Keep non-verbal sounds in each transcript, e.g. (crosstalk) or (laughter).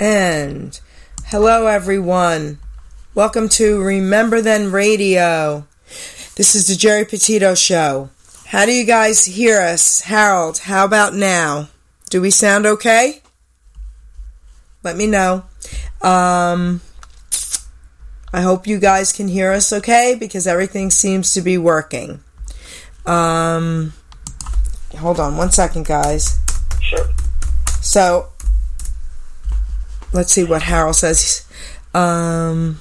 And hello, everyone. Welcome to Remember Then Radio. This is the Geri Petito Show. How do you guys hear us? Harold, how about now? Do we sound okay? Let me know. Um, I hope you guys can hear us okay because everything seems to be working. Um, hold on one second, guys. Sure. So, let's see what Harold says. Um,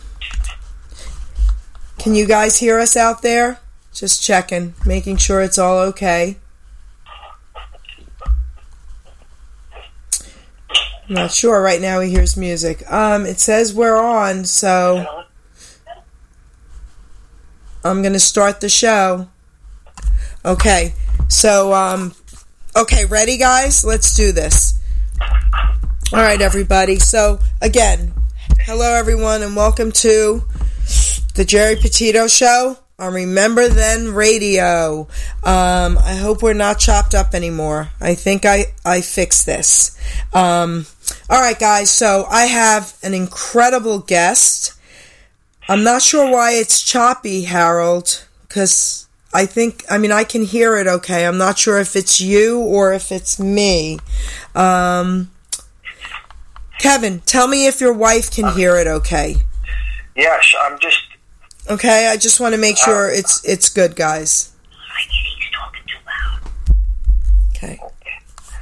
can you guys hear us out there? Just checking, making sure it's all okay. I'm not sure. Right now he hears music. Um, it says we're on, so I'm gonna start the show. Okay, so um, okay, ready, guys? Let's do this. All right, everybody. So again, hello, everyone, and welcome to the Geri Petito Show on Remember Then Radio. Um, I hope we're not chopped up anymore. I think I I fixed this. Um, all right, guys. So I have an incredible guest. I'm not sure why it's choppy, Harold, because I think, I mean, I can hear it okay. I'm not sure if it's you or if it's me. Um, Kevin, tell me if your wife can hear it okay. Yes, I'm just. Okay, I just want to make sure it's it's good, guys. He's talking too loud. Okay.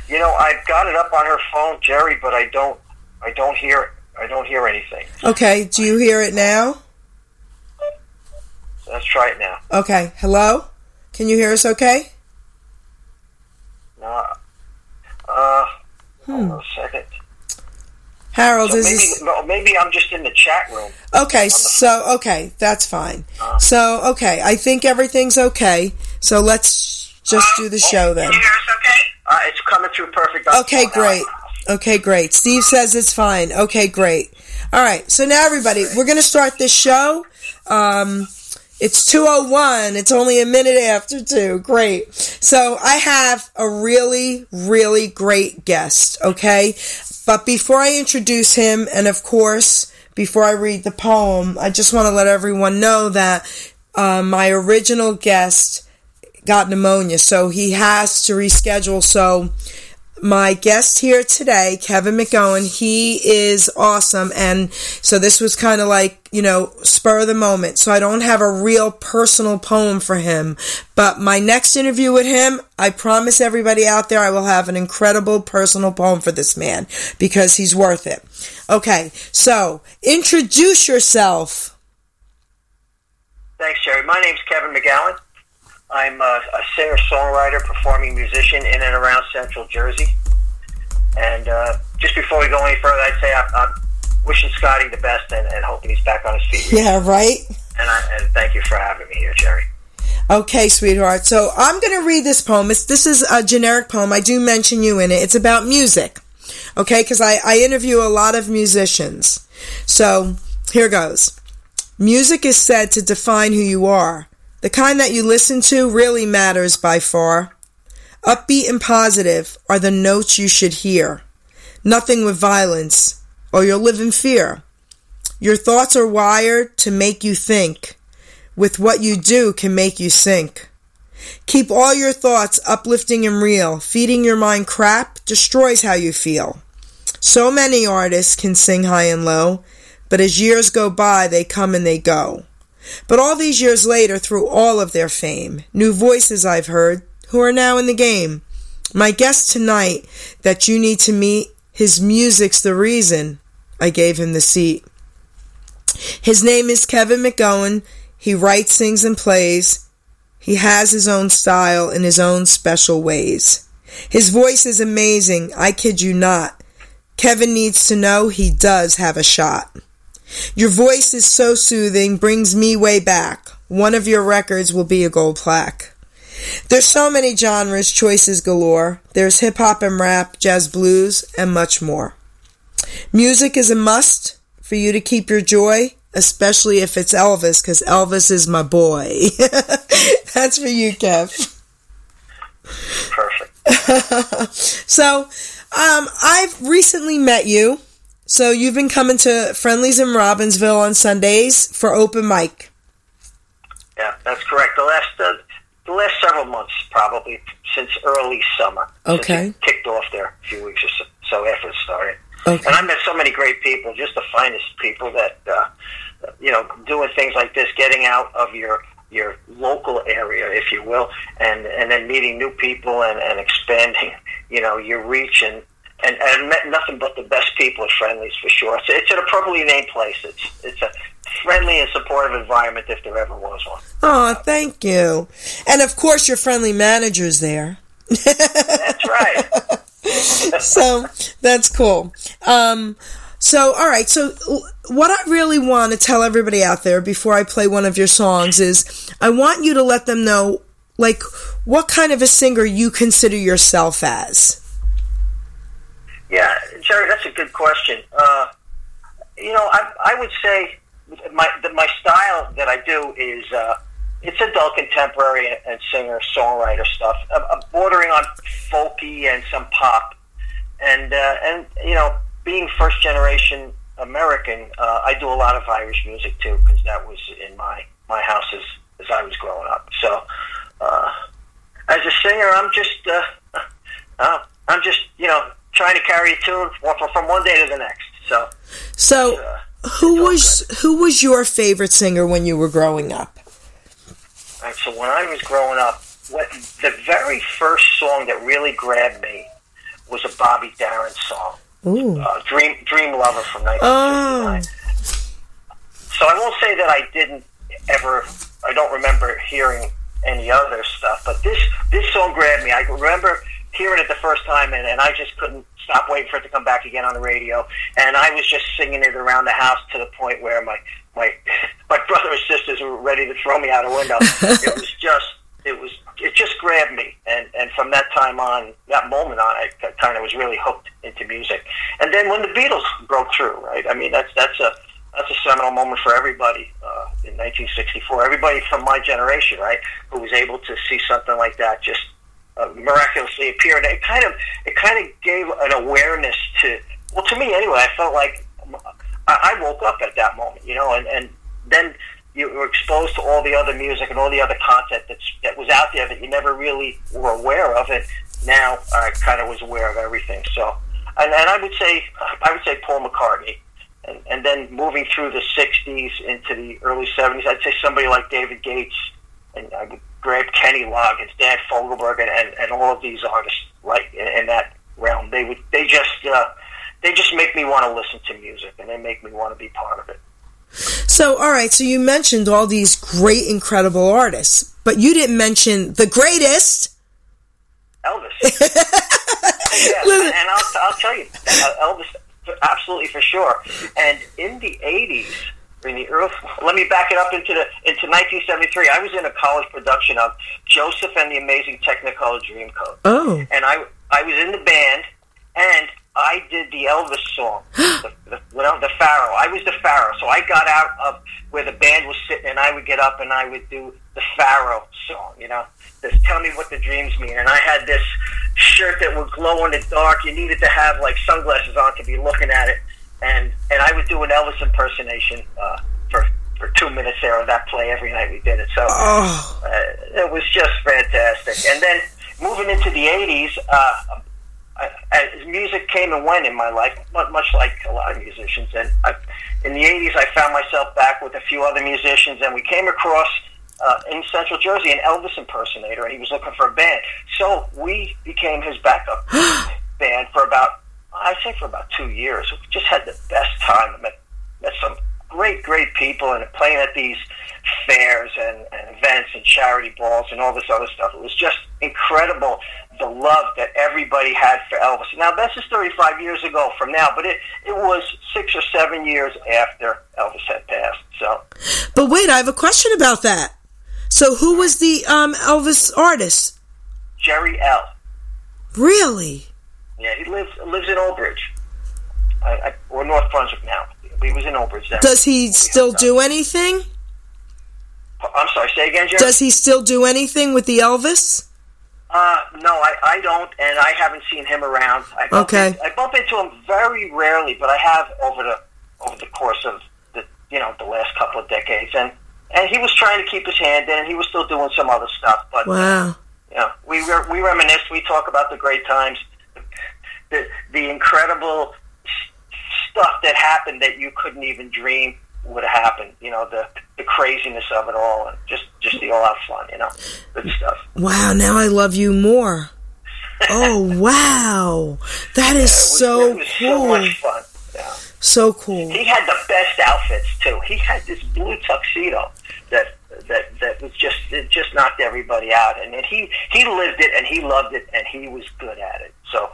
You know, I've got it up on her phone, Geri, but I don't. I don't hear. I don't hear anything. Okay, do you hear it now? Let's try it now. Okay, hello? Can you hear us okay? No. Uh. Hmm. Hold on a second. Harold, So is maybe, this maybe I'm just in the chat room. Okay, so okay, that's fine. Uh. So okay, I think everything's okay. So let's just do the show then. Can you hear us okay? Uh, it's coming through perfect. the Okay, great. Okay, great. Steve says it's fine. Okay, great. All right. So now everybody, we're going to start this show. Um it's 201. It's only a minute after 2. Great. So I have a really really great guest, okay? But before I introduce him and of course, before I read the poem, I just want to let everyone know that uh, my original guest got pneumonia, so he has to reschedule. So my guest here today, Kevin McGowan, he is awesome. And so this was kind of like, you know, spur of the moment. So I don't have a real personal poem for him. But my next interview with him, I promise everybody out there, I will have an incredible personal poem for this man because he's worth it. Okay. So introduce yourself. Thanks, Geri. My name's Kevin McGowan. I'm a, a singer-songwriter, performing musician in and around Central Jersey. And uh, just before we go any further, I'd say I, I'm wishing Scotty the best and, and hoping he's back on his feet. Yeah, right? And, I, and thank you for having me here, Geri. Okay, sweetheart. So I'm going to read this poem. It's, this is a generic poem. I do mention you in it. It's about music. Okay, because I, I interview a lot of musicians. So here goes. Music is said to define who you are. The kind that you listen to really matters by far. Upbeat and positive are the notes you should hear. Nothing with violence, or you'll live in fear. Your thoughts are wired to make you think. With what you do can make you sink. Keep all your thoughts uplifting and real. Feeding your mind crap destroys how you feel. So many artists can sing high and low, but as years go by, they come and they go. But all these years later, through all of their fame, new voices I've heard who are now in the game. My guest tonight that you need to meet, his music's the reason I gave him the seat. His name is Kevin McGowan. He writes, sings, and plays. He has his own style in his own special ways. His voice is amazing, I kid you not. Kevin needs to know he does have a shot. Your voice is so soothing, brings me way back. One of your records will be a gold plaque. There's so many genres, choices galore. There's hip hop and rap, jazz blues, and much more. Music is a must for you to keep your joy, especially if it's Elvis, because Elvis is my boy. (laughs) That's for you, Kev. Perfect. (laughs) so, um, I've recently met you. So you've been coming to Friendlies in Robbinsville on Sundays for open mic. Yeah, that's correct. The last uh, the last several months, probably since early summer. Okay. kicked off there a few weeks or so, so after it started. Okay. And I met so many great people, just the finest people that uh, you know, doing things like this, getting out of your your local area, if you will, and and then meeting new people and, and expanding, (laughs) you know, your reach and. And, and I met nothing but the best people at Friendlies for sure. It's, it's an appropriately named place. It's it's a friendly and supportive environment if there ever was one. Oh, thank you. And of course, your friendly manager's there. That's right. (laughs) so that's cool. Um, so, all right. So, what I really want to tell everybody out there before I play one of your songs is I want you to let them know, like, what kind of a singer you consider yourself as. Yeah, Geri, that's a good question. Uh, you know, I, I would say my the, my style that I do is uh, it's adult contemporary and singer songwriter stuff, uh, bordering on folky and some pop, and uh, and you know, being first generation American, uh, I do a lot of Irish music too because that was in my my house as as I was growing up. So, uh, as a singer, I'm just uh, (laughs) uh, I'm just you know trying to carry a tune from, one day to the next. So, So, uh, who was who was your favorite singer when you were growing up? All right, so when I was growing up, what, the very first song that really grabbed me was a Bobby Darin song, Ooh. uh, "Dream Dream Lover" from 1969. Oh. So I won't say that I didn't ever. I don't remember hearing any other stuff, but this this song grabbed me. I remember hearing it the first time, and, and I just couldn't stop waiting for it to come back again on the radio. And I was just singing it around the house to the point where my my (laughs) my brother and sisters were ready to throw me out a window. it was (laughs) just it was it just grabbed me, and and from that time on, that moment on, I kind of was really hooked into music. And then when the Beatles broke through, right? I mean, that's that's a that's a seminal moment for everybody uh, in 1964. Everybody from my generation, right, who was able to see something like that just uh, miraculously appear. And it kind of it kind of gave an awareness to well, to me anyway. I felt like I, I woke up at that moment, you know, and and then you were exposed to all the other music and all the other content that's, that was out there that you never really were aware of, and now I kind of was aware of everything. So, and, and I would say I would say Paul McCartney and, and then moving through the 60s into the early 70s, I'd say somebody like David Gates, and I would grab Kenny Loggins, Dan Fogelberg, and, and, and all of these artists right in, in that realm. They would they just uh, they just make me want to listen to music, and they make me want to be part of it. So, all right. So you mentioned all these great, incredible artists, but you didn't mention the greatest. Elvis. (laughs) yeah, and I'll, I'll tell you, uh, Elvis, absolutely for sure. And in the '80s, in the early, let me back it up into the into 1973. I was in a college production of Joseph and the Amazing Technicolor Dreamcoat, Oh, and I I was in the band, and I did the Elvis song, (gasps) the, the, know, the Pharaoh. I was the Pharaoh, so I got out of where the band was sitting, and I would get up and I would do the Pharaoh song. You know, this "Tell Me What the Dreams Mean," and I had this shirt that would glow in the dark. You needed to have like sunglasses on to be looking at it, and and I would do an Elvis impersonation uh, for for two minutes there on that play every night we did it. So oh, uh, it was just fantastic. And then moving into the '80s, uh, I, as music came and went in my life, mu- much like a lot of musicians. And I, in the '80s, I found myself back with a few other musicians, and we came across uh, in Central Jersey an Elvis impersonator, and he was looking for a band. So we became his backup (gasps) band for about, I'd say, for about two years. We just had the best time. I met, met some great, great people, and playing at these fairs and, and events and charity balls and all this other stuff. It was just incredible the love that everybody had for Elvis. Now, this is 35 years ago from now, but it, it was six or seven years after Elvis had passed. So, but wait, I have a question about that. So, who was the um, Elvis artist? Jerry L. Really? Yeah, he lives lives in Old Bridge, I, I, or North Brunswick now. He was in Old Bridge then. Does he still do anything? I'm sorry, say again, Geri? Does he still do anything with the Elvis? Uh, no, I, I don't, and I haven't seen him around. I bump Okay. in- I bump into him very rarely, but I have over the over the course of the you know the last couple of decades, and and he was trying to keep his hand in. And he was still doing some other stuff, but Wow. you know, we re- we reminisce. We talk about the great times, the the incredible stuff that happened that you couldn't even dream would have happened. You know, the the craziness of it all, and just just the all out fun. You know, good stuff. Wow, now I love you more. Oh, (laughs) wow. That is It was, so so cool. much fun. Yeah. So cool. He had the best outfits too. He had this blue tuxedo that that that was just it just knocked everybody out, and then he he lived it and he loved it and he was good at it. So,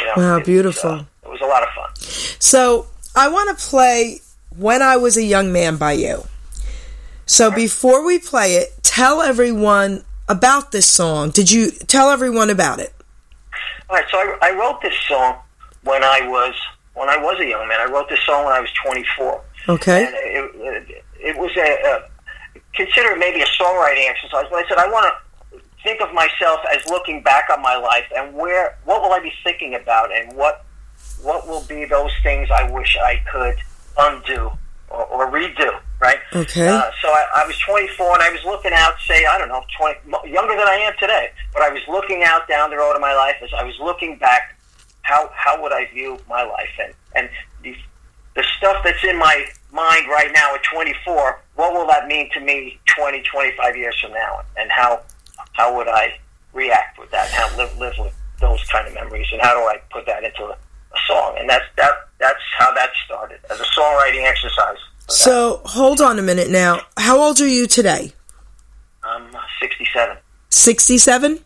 you know, Wow, was, beautiful. uh, it was a lot of fun. So I want to play When I Was a Young Man by you. So before we play it, tell everyone about this song. Did you tell everyone about it? All right, so I, I wrote this song when I was when I was a young man. I wrote this song when I was 24. Okay. It, it, it was a, a consider it maybe a songwriting exercise. But I said I want to think of myself as looking back on my life and where what will I be thinking about and what what will be those things I wish I could undo or, or redo. Right. Okay. Uh, so I, I was 24 and I was looking out, say, I don't know, 20, younger than I am today, but I was looking out down the road of my life as I was looking back. How how would I view my life and and the the stuff that's in my mind right now at 24? What will that mean to me 20, 25 years from now? And how how would I react with that? How live live with those kind of memories? And how do I put that into a, a song? And that's that that's how that started as a songwriting exercise. So hold on a minute now. How old are you today? I'm 67. 67?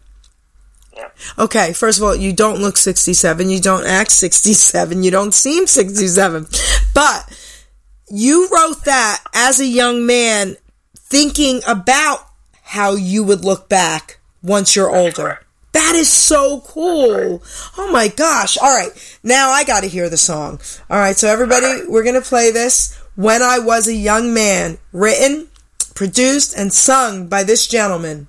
Yeah. Okay, first of all, you don't look 67. You don't act (laughs) 67. You don't seem 67. But you wrote that as a young man thinking about how you would look back once you're older. That is so cool. Oh my gosh. All right. Now I got to hear the song. All right. So everybody, we're going to play this when I was a young man, written, produced, and sung by this gentleman.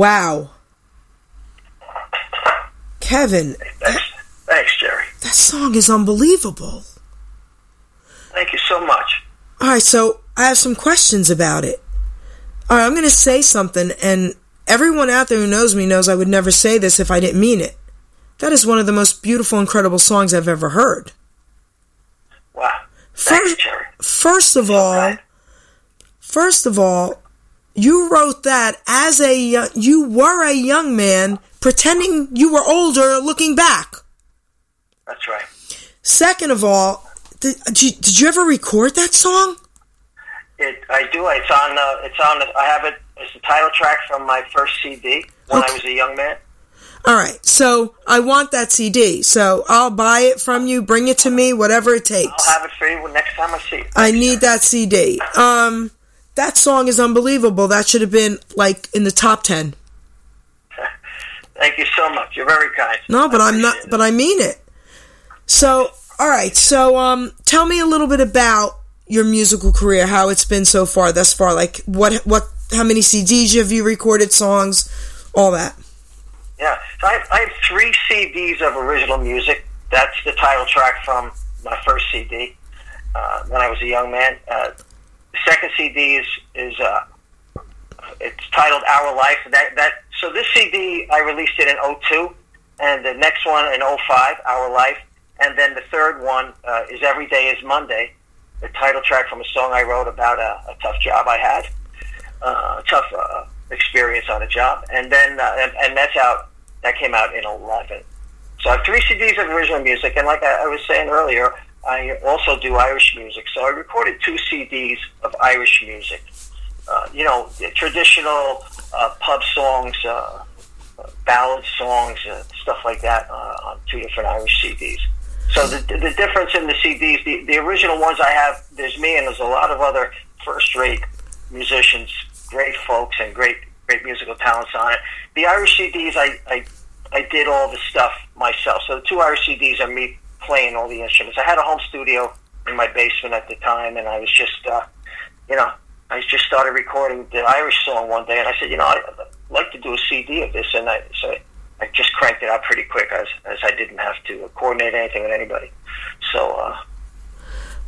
Wow. Kevin, Thanks, thanks, Geri. that song is unbelievable. Thank you so much. All right, so I have some questions about it. All right, I'm going to say something, and everyone out there who knows me knows I would never say this if I didn't mean it. That is one of the most beautiful, incredible songs I've ever heard. Wow. Thanks, First, Geri. first of all, first of all, you wrote that as a yo- you were a young man pretending you were older looking back. That's right. Second of all, did, did, you, did you ever record that song? It, I do. It's on. Uh, it's on. I have it. It's the title track from my first CD when Okay. I was a young man. All right, so I want that CD. So I'll buy it from you, bring it to me, whatever it takes. I'll have it for you next time I see you. I need that CD. Um, that song is unbelievable. That should have been like in the top ten. (laughs) Thank you so much. You're very kind. No, but I'm not. it. But I mean it. So, all right. So, um, tell me a little bit about your musical career. How it's been so far, thus far. Like, what, what, how many CDs have you recorded? Songs, all that. Yeah, so I, I have three CDs of original music. That's the title track from my first CD uh, when I was a young man. Uh, the second CD is is uh, it's titled Our Life. That that so this CD I released it in '02, and the next one in '05, Our Life, and then the third one uh, is Every Day Is Monday, the title track from a song I wrote about a, a tough job I had, uh, a tough uh, experience on a job, and then uh, and, and that's out. That came out in '11. So I have three CDs of original music, and like I, I was saying earlier, I also do Irish music. So I recorded two CDs of Irish music. Uh, you know, traditional uh, pub songs, uh, ballad songs, uh, stuff like that uh, on two different Irish CDs. So the, the difference in the CDs, the, the original ones I have, there's me and there's a lot of other first-rate musicians, great folks and great great musical talents on it. The Irish CDs, I, I I did all the stuff myself. So the two Irish CDs are me playing all the instruments. I had a home studio in my basement at the time, and I was just, uh, you know, I just started recording the Irish song one day, and I said, you know, I'd like to do a CD of this, and I so I just cranked it out pretty quick, as as I didn't have to coordinate anything with anybody. So uh,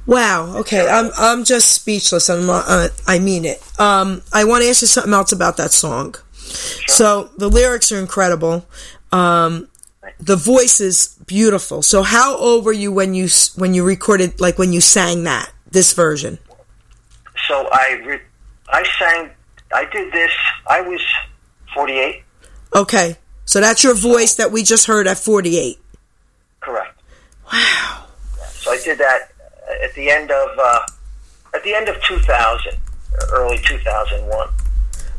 Wow. Okay. I'm I'm just speechless. I'm not, uh, I mean it. Um, I want to ask you something else about that song. So the lyrics are incredible. Um, the voice is beautiful. So how old were you when you when you recorded like when you sang that this version? so I re- I sang, I did this. I was forty eight, Okay. So that's your voice that we just heard at 48. correct. Wow. So I did that at the end of uh, at the end of 2000, early 2001,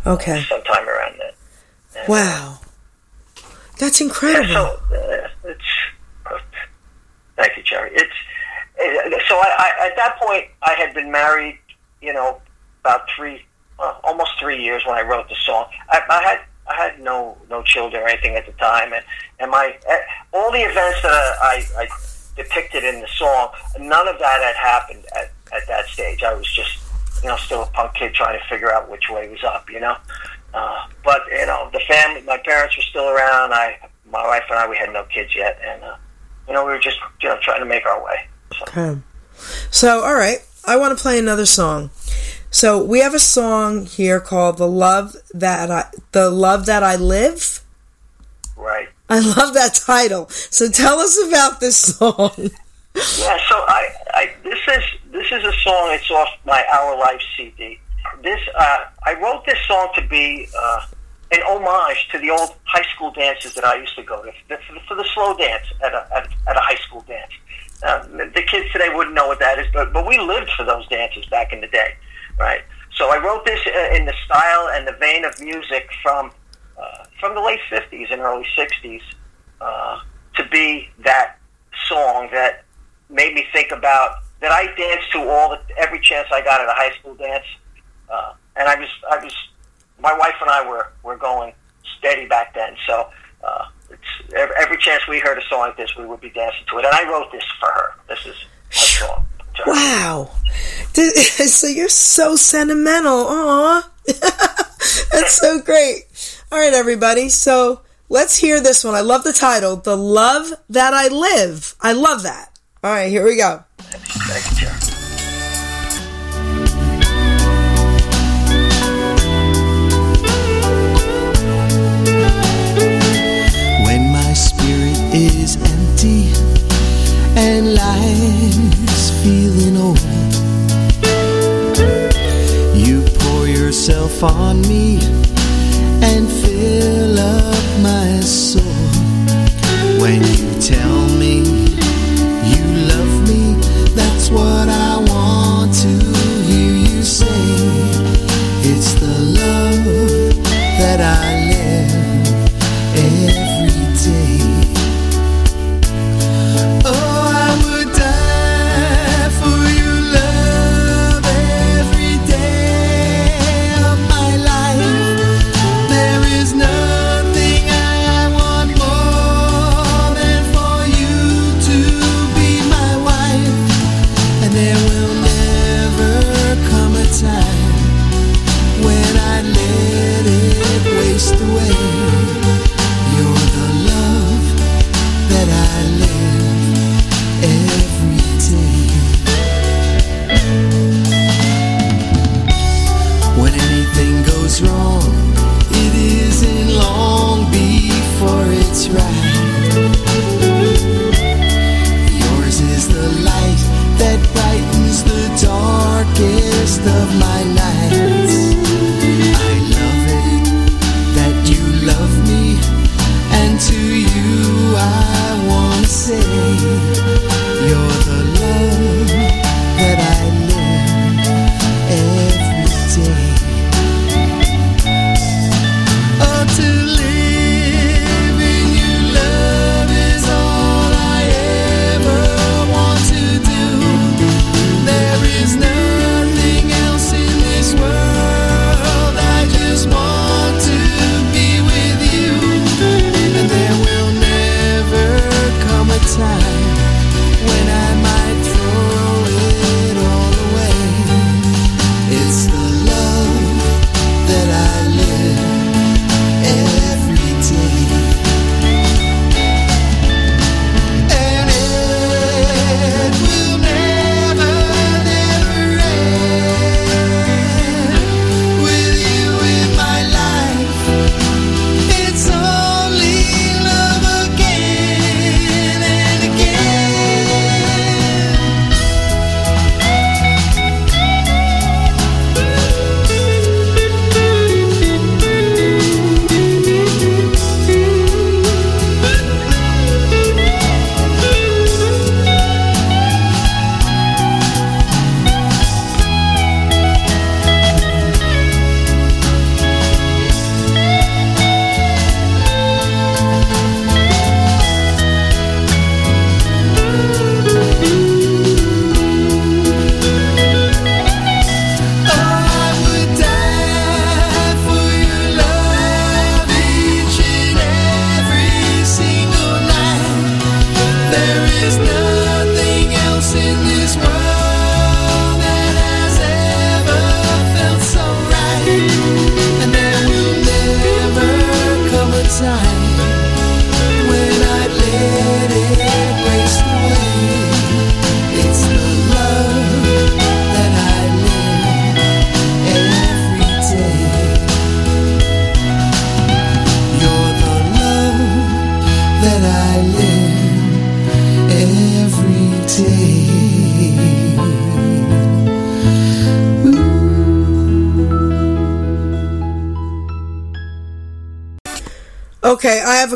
Okay. sometime around then. And, Wow. That's Yeah, incredible. so uh, it's. Uh, thank you, Geri. It's uh, so I, I at that point I had been married, you know, about three, uh, almost three years when I wrote the song. I, I had I had no no children or anything at the time, and and my all the events that I, I depicted in the song, none of that had happened at, at that stage. I was just, you know, still a punk kid trying to figure out which way was up, you know. Uh, but you know, the family, my parents were still around. I, my wife and I, we had no kids yet, and uh, you know, we were just, you know, trying to make our way. So. Okay. So, all right, I want to play another song. So we have a song here called "The Love That I The Love That I Live." Right. I love that title. So tell us about this song. (laughs) Yeah, so I, I this is this is a song. It's off my Our Life CD. This uh, I wrote this song to be uh, an homage to the old high school dances that I used to go to for the, for the slow dance at a at, at a high school dance. Uh, the kids today wouldn't know what that is, but but we lived for those dances back in the day, right? So I wrote this uh, in the style and the vein of music from uh, from the late '50s and early '60s uh, to be that song that made me think about that I danced to all the every chance I got at a high school dance, uh, and I was I was my wife and I were were going steady back then, so. Uh, it's, every, chance we heard a song like this, we would be dancing to it. And I wrote this for her. This is my song. her. Wow. (laughs) So you're so sentimental. Aw. (laughs) That's so great. All right, everybody. So let's hear this one. I love the title, The Love That I Live. I love that. All right, here we go. And life's feeling old, you pour yourself on me and fill up my soul. When you tell me you love me, that's what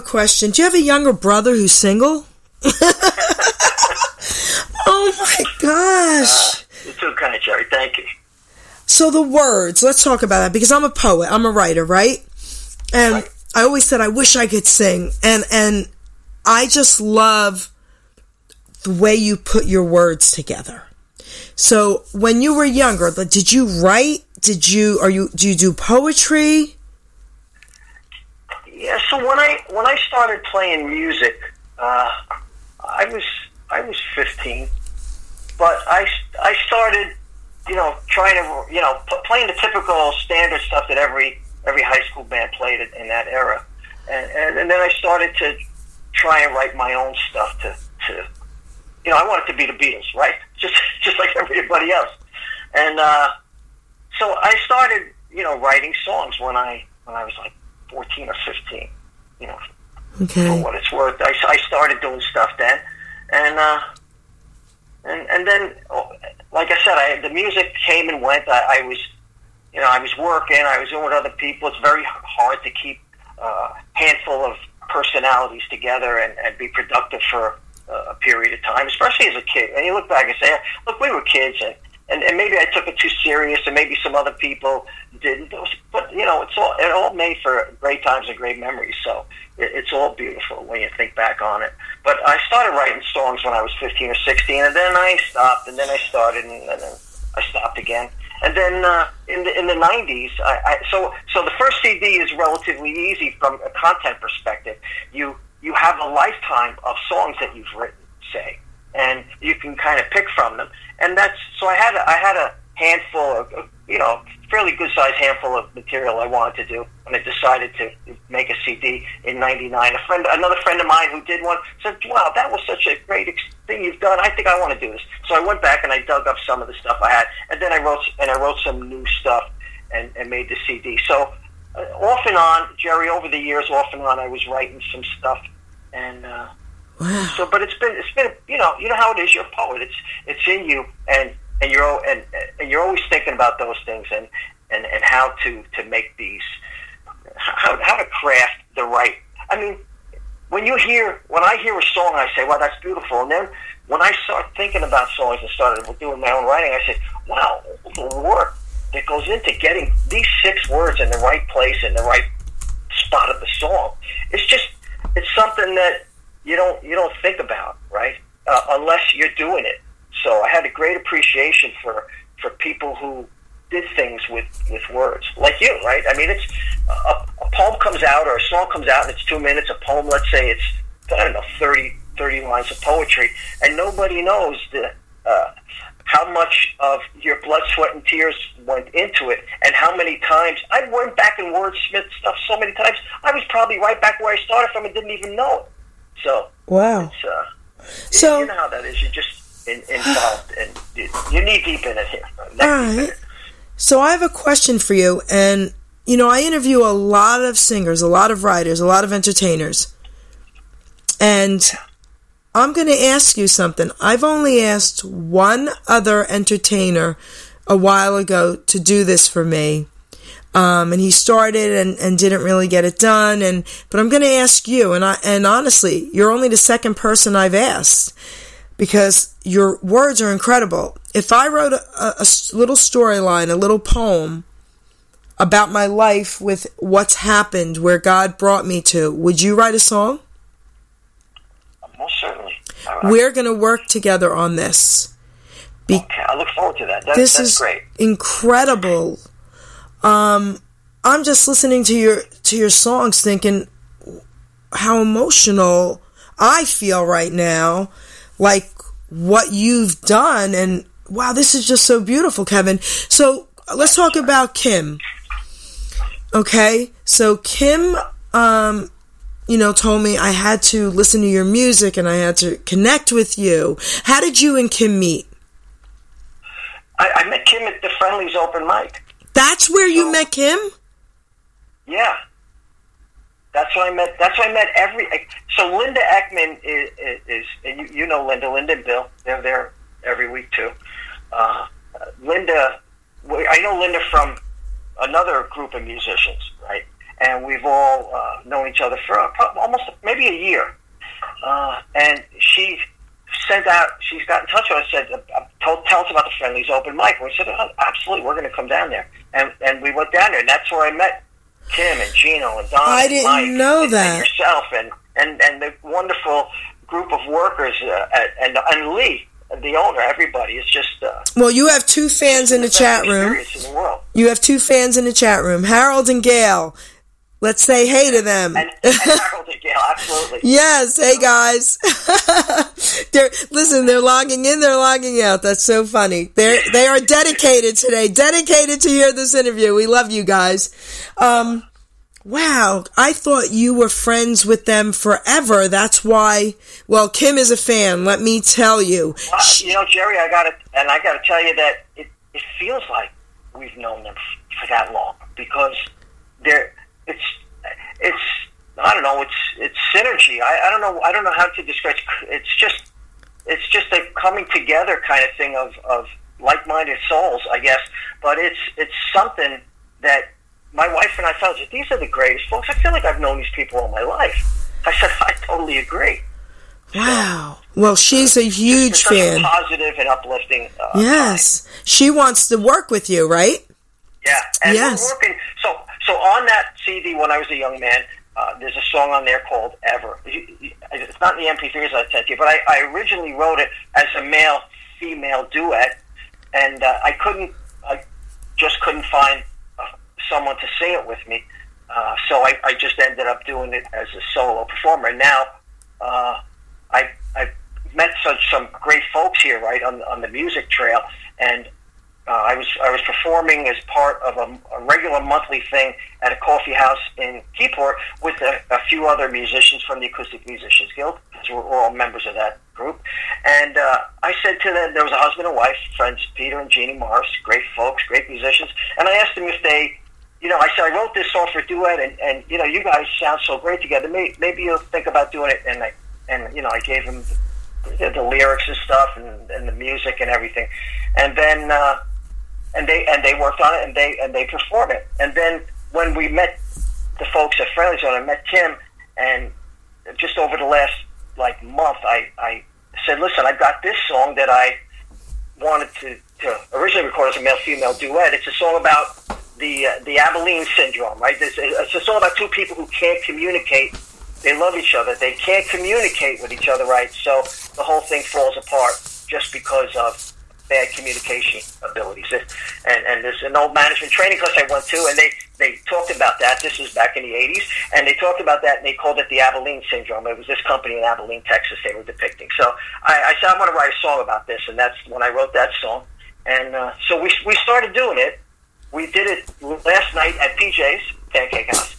question. Do you have a younger brother who's single? (laughs) oh my gosh. You're too kind, Geri. Thank you. So the words, let's talk about that because I'm a poet, I'm a writer, right? And Right. I always said I wish I could sing and and I just love the way you put your words together. So when you were younger, did you write? Did you are you do you do poetry? Yeah. So when I when I started playing music, uh, I was I was 15, but I I started, you know, trying to you know p- playing the typical standard stuff that every every high school band played in, that era, and, and and then I started to try and write my own stuff to to you know I wanted to be the Beatles, right? (laughs) Just just like everybody else, and uh, so I started you know writing songs when I when I was like 14 or 15, you know, for what it's worth. I, I started doing stuff then, and uh, and and then, oh, like I said, I the music came and went. I, I was, you know, I was working. I was doing with other people. It's very hard to keep a handful of personalities together and, and be productive for a period of time, especially as a kid. And you look back and say, look, we were kids, and, and, and maybe I took it too serious, and maybe some other people didn't. But you know, it's all it all made for great times and great memories. So it, it's all beautiful when you think back on it. But I started writing songs when I was 15 or 16, and then I stopped, and then I started, and then I stopped again. And then uh, in the in the 90s, I, I so so the first CD is relatively easy from a content perspective. You you have a lifetime of songs that you've written, say, and you can kind of pick from them. And that's so I had a, I had a handful of you know fairly good sized handful of material I wanted to do, and I decided to make a CD in '99. A friend, another friend of mine who did one, said, "Wow, that was such a great thing you've done. I think I want to do this." So I went back and I dug up some of the stuff I had, and then I wrote and I wrote some new stuff and, and made the CD. So uh, off and on, Geri, over the years, off and on, I was writing some stuff, and. Uh, Wow. so, but it's been it's been you know you know how it is. You're a poet. It's it's in you, and and you're and and you're always thinking about those things and and and how to to make these how how to craft the right. I mean, when you hear when I hear a song, I say, "Wow, that's beautiful," and then when I start thinking about songs and started doing my own writing, I say, "Wow, the work that goes into getting these six words in the right place in the right spot of the song." It's just it's something that you don't you don't think about right uh, unless you're doing it. So I had a great appreciation for for people who did things with with words like you, right? I mean, it's a, a poem comes out or a song comes out and it's two minutes. A poem, let's say it's I don't know 30, 30 lines of poetry, and nobody knows the. Uh, how much of your blood, sweat, and tears went into it, and how many times I went back and wordsmith stuff so many times. I was probably right back where I started from and didn't even know it. So Wow. it's uh, So- you know how that is. You're just in, involved, and you, you're knee deep in it here. All right. So I have a question for you, and you know I interview a lot of singers, a lot of writers, a lot of entertainers, and I'm going to ask you something. I've only asked one other entertainer a while ago to do this for me. Um, and he started and, and didn't really get it done. And but I'm going to ask you, and I and honestly, you're only the second person I've asked because your words are incredible. If I wrote a little storyline, a little poem about my life with what's happened, where God brought me to, would you write a song? Most certainly. Right. We're going to work together on this. okay, I look forward to that. That this that's is great. incredible. Um, I'm just listening to your to your songs, thinking how emotional I feel right now, like what you've done, and wow, this is just so beautiful, Kevin. So let's talk about Kim. Okay, so Kim, um, you know, told me I had to listen to your music and I had to connect with you. How did you and Kim meet? I, I met Kim at the Friendlies open mic. That's where you So- met Kim? Yeah. That's when I met. That's when I met every. So Linda Ekman is, is, is and you, you know Linda, Linda and Bill. They're there every week too. Uh, Linda, I know Linda from another group of musicians, right? And we've all uh, known each other for almost maybe a year. Uh, and she sent out, she's got in touch with us, said, uh, tell, tell us about the Friendly's open mic. And we said, oh, absolutely, we're going to come down there. And, and we went down there, and that's where I met Tim and Gino and Don. I didn't Mike know and, that. And yourself and, and, and the wonderful group of workers uh, at, and, and Lee, the owner, everybody. It's just. Uh, Well, you have two fans in the chat room. in the. You have two fans in the chat room, Harold and Gail. Let's say hey to them. And, and Harold and Gail, absolutely. (laughs) Yes, hey guys. (laughs) they're listen, they're logging in, they're logging out. That's so funny. They're they are dedicated today, dedicated to hear this interview. We love you guys. Um wow, I thought you were friends with them forever. That's why well, Kim is a fan, let me tell you. Well, you know, Geri, I got to, and I got to tell you that it, it feels like we've known them f- for that long because they're, it's, it's, I don't know, it's, it's synergy. I, I don't know, I don't know how to describe. It's just, it's just a coming together kind of thing of, of like-minded souls, I guess. But it's, it's something that my wife and I felt that these are the greatest folks. I feel like I've known these people all my life. I said, I totally agree. Wow. Well, she's a huge It's such a fan. positive and uplifting. Uh, Yes. She wants to work with you, right? Yeah, and Yes. we're working. So, so on that CD, when I was a young man, uh, there's a song on there called "Ever." It's not in the MP3s I sent you, but I, I originally wrote it as a male-female duet, and uh, I couldn't, I just couldn't find uh, someone to sing it with me, uh, so I, I just ended up doing it as a solo performer. Now, uh, I I met such some great folks here, right on on the music trail, and uh, I was I was performing as part of a, a regular monthly thing at a coffee house in Keyport with a, a few other musicians from the Acoustic Musicians Guild, because we're, all members of that group. And uh, I said to them, there was a husband and wife, friends Peter and Jeannie Morris, great folks, great musicians, and I asked them if they. You know, I said I wrote this song for duet, and, and you know, you guys sound so great together. Maybe, maybe you'll think about doing it. And I, and you know, I gave them the, the lyrics and stuff, and, and the music and everything. And then uh, and they and they worked on it and they and they performed it. And then when we met the folks at Friendly Zone, I met Tim, and just over the last like month, I I said, listen, I've got this song that I wanted to, to originally record as a male female duet. It's a song about the uh, the Abilene syndrome, right? It's, it's a song about two people who can't communicate. They love each other. They can't communicate with each other right, so the whole thing falls apart just because of bad communication abilities. And, and there's an old management training class I went to, and they, they talked about that. This was back in the 80s, and they talked about that, and they called it the Abilene syndrome. It was this company in Abilene, Texas, they were depicting. So I, I said, I want to write a song about this, and that's when I wrote that song. And uh, so we, we started doing it. We did it last night at PJ's, Pancake House,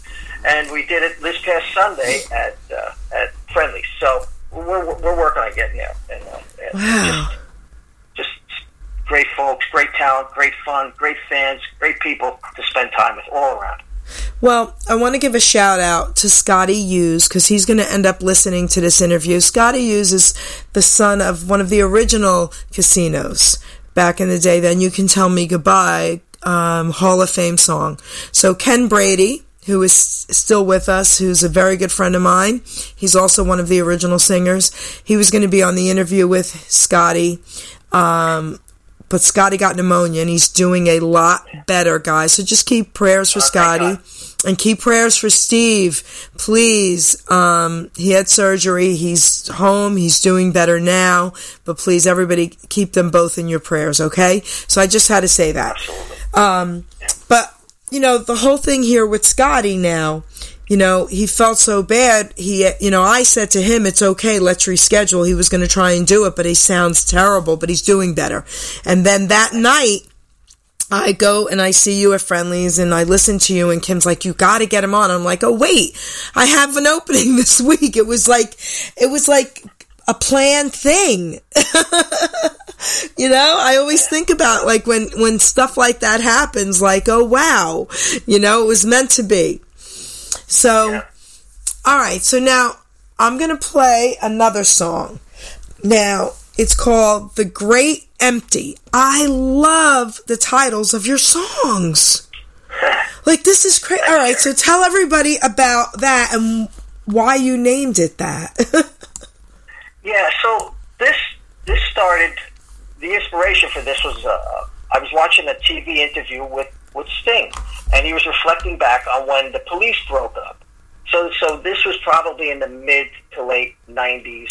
and we did it this past Sunday at, uh, at Friendly. So we're, we're working on getting there. And, uh, Wow. just great folks, great talent, great fun, great fans, great people to spend time with all around. Well, I want to give a shout out to Scotty Hughes because he's going to end up listening to this interview. Scotty Hughes is the son of one of the original casinos back in the day. Then you can tell me goodbye, um, Hall of Fame song. So Ken Brady, who is still with us, who's a very good friend of mine. He's also one of the original singers. He was going to be on the interview with Scotty. Um, but Scotty got pneumonia and he's doing a lot better, guys. So just keep prayers for Oh, Scotty and keep prayers for Steve, please. Um, he had surgery. He's home. He's doing better now. But please, everybody, keep them both in your prayers, okay? So I just had to say that. Um, but you know, the whole thing here with Scotty now, you know, he felt so bad. He, you know, I said to him, it's okay, let's reschedule. He was going to try and do it, but he sounds terrible, but he's doing better. And then that night, I go and I see you at Friendlies and I listen to you and Kim's like, you got to get him on. I'm like, oh wait, I have an opening (laughs) this week. It was like, it was like a planned thing. (laughs) you know, I always think about like when, when stuff like that happens, like, oh wow, you know, it was meant to be. So, Yeah. All right, so now I'm going to play another song. Now, it's called The Great Empty. I love the titles of your songs. (laughs) Like, this is crazy. All right, so tell everybody about that and why you named it that. (laughs) Yeah, so this this started. The inspiration for this was uh, I was watching a TV interview with with Sting, and he was reflecting back on when the police broke up. So so this was probably in the mid to late '90s,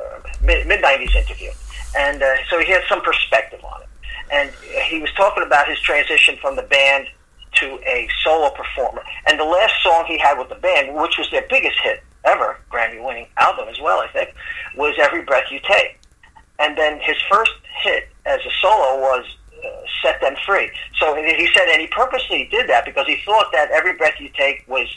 uh, mid mid '90s interview, and uh, so he had some perspective on it, and he was talking about his transition from the band to a solo performer. And the last song he had with the band, which was their biggest hit ever, Grammy winning album as well, I think, was Every Breath You Take. And then his first hit as a solo was Set Them Free. So he said, and he purposely did that because he thought that Every Breath You Take was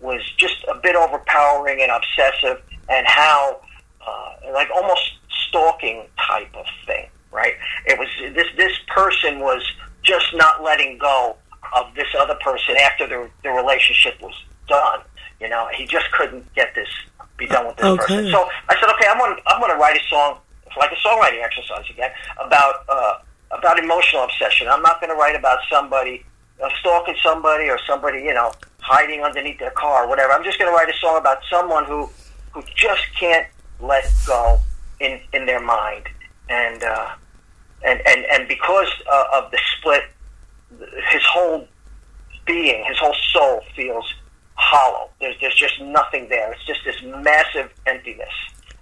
was just a bit overpowering and obsessive and how uh, like almost stalking type of thing, right? It was this this person was just not letting go of this other person after the the relationship was done. You know, he just couldn't get this be done with this Okay. person. So I said, okay, I'm gonna I'm gonna write a song it's like a songwriting exercise again about uh, about emotional obsession. I'm not going to write about somebody uh, stalking somebody or somebody you know hiding underneath their car or whatever. I'm just going to write a song about someone who who just can't let go in in their mind and uh, and and and because uh, of the split, his whole being, his whole soul feels hollow. There's there's just nothing there. It's just this massive emptiness,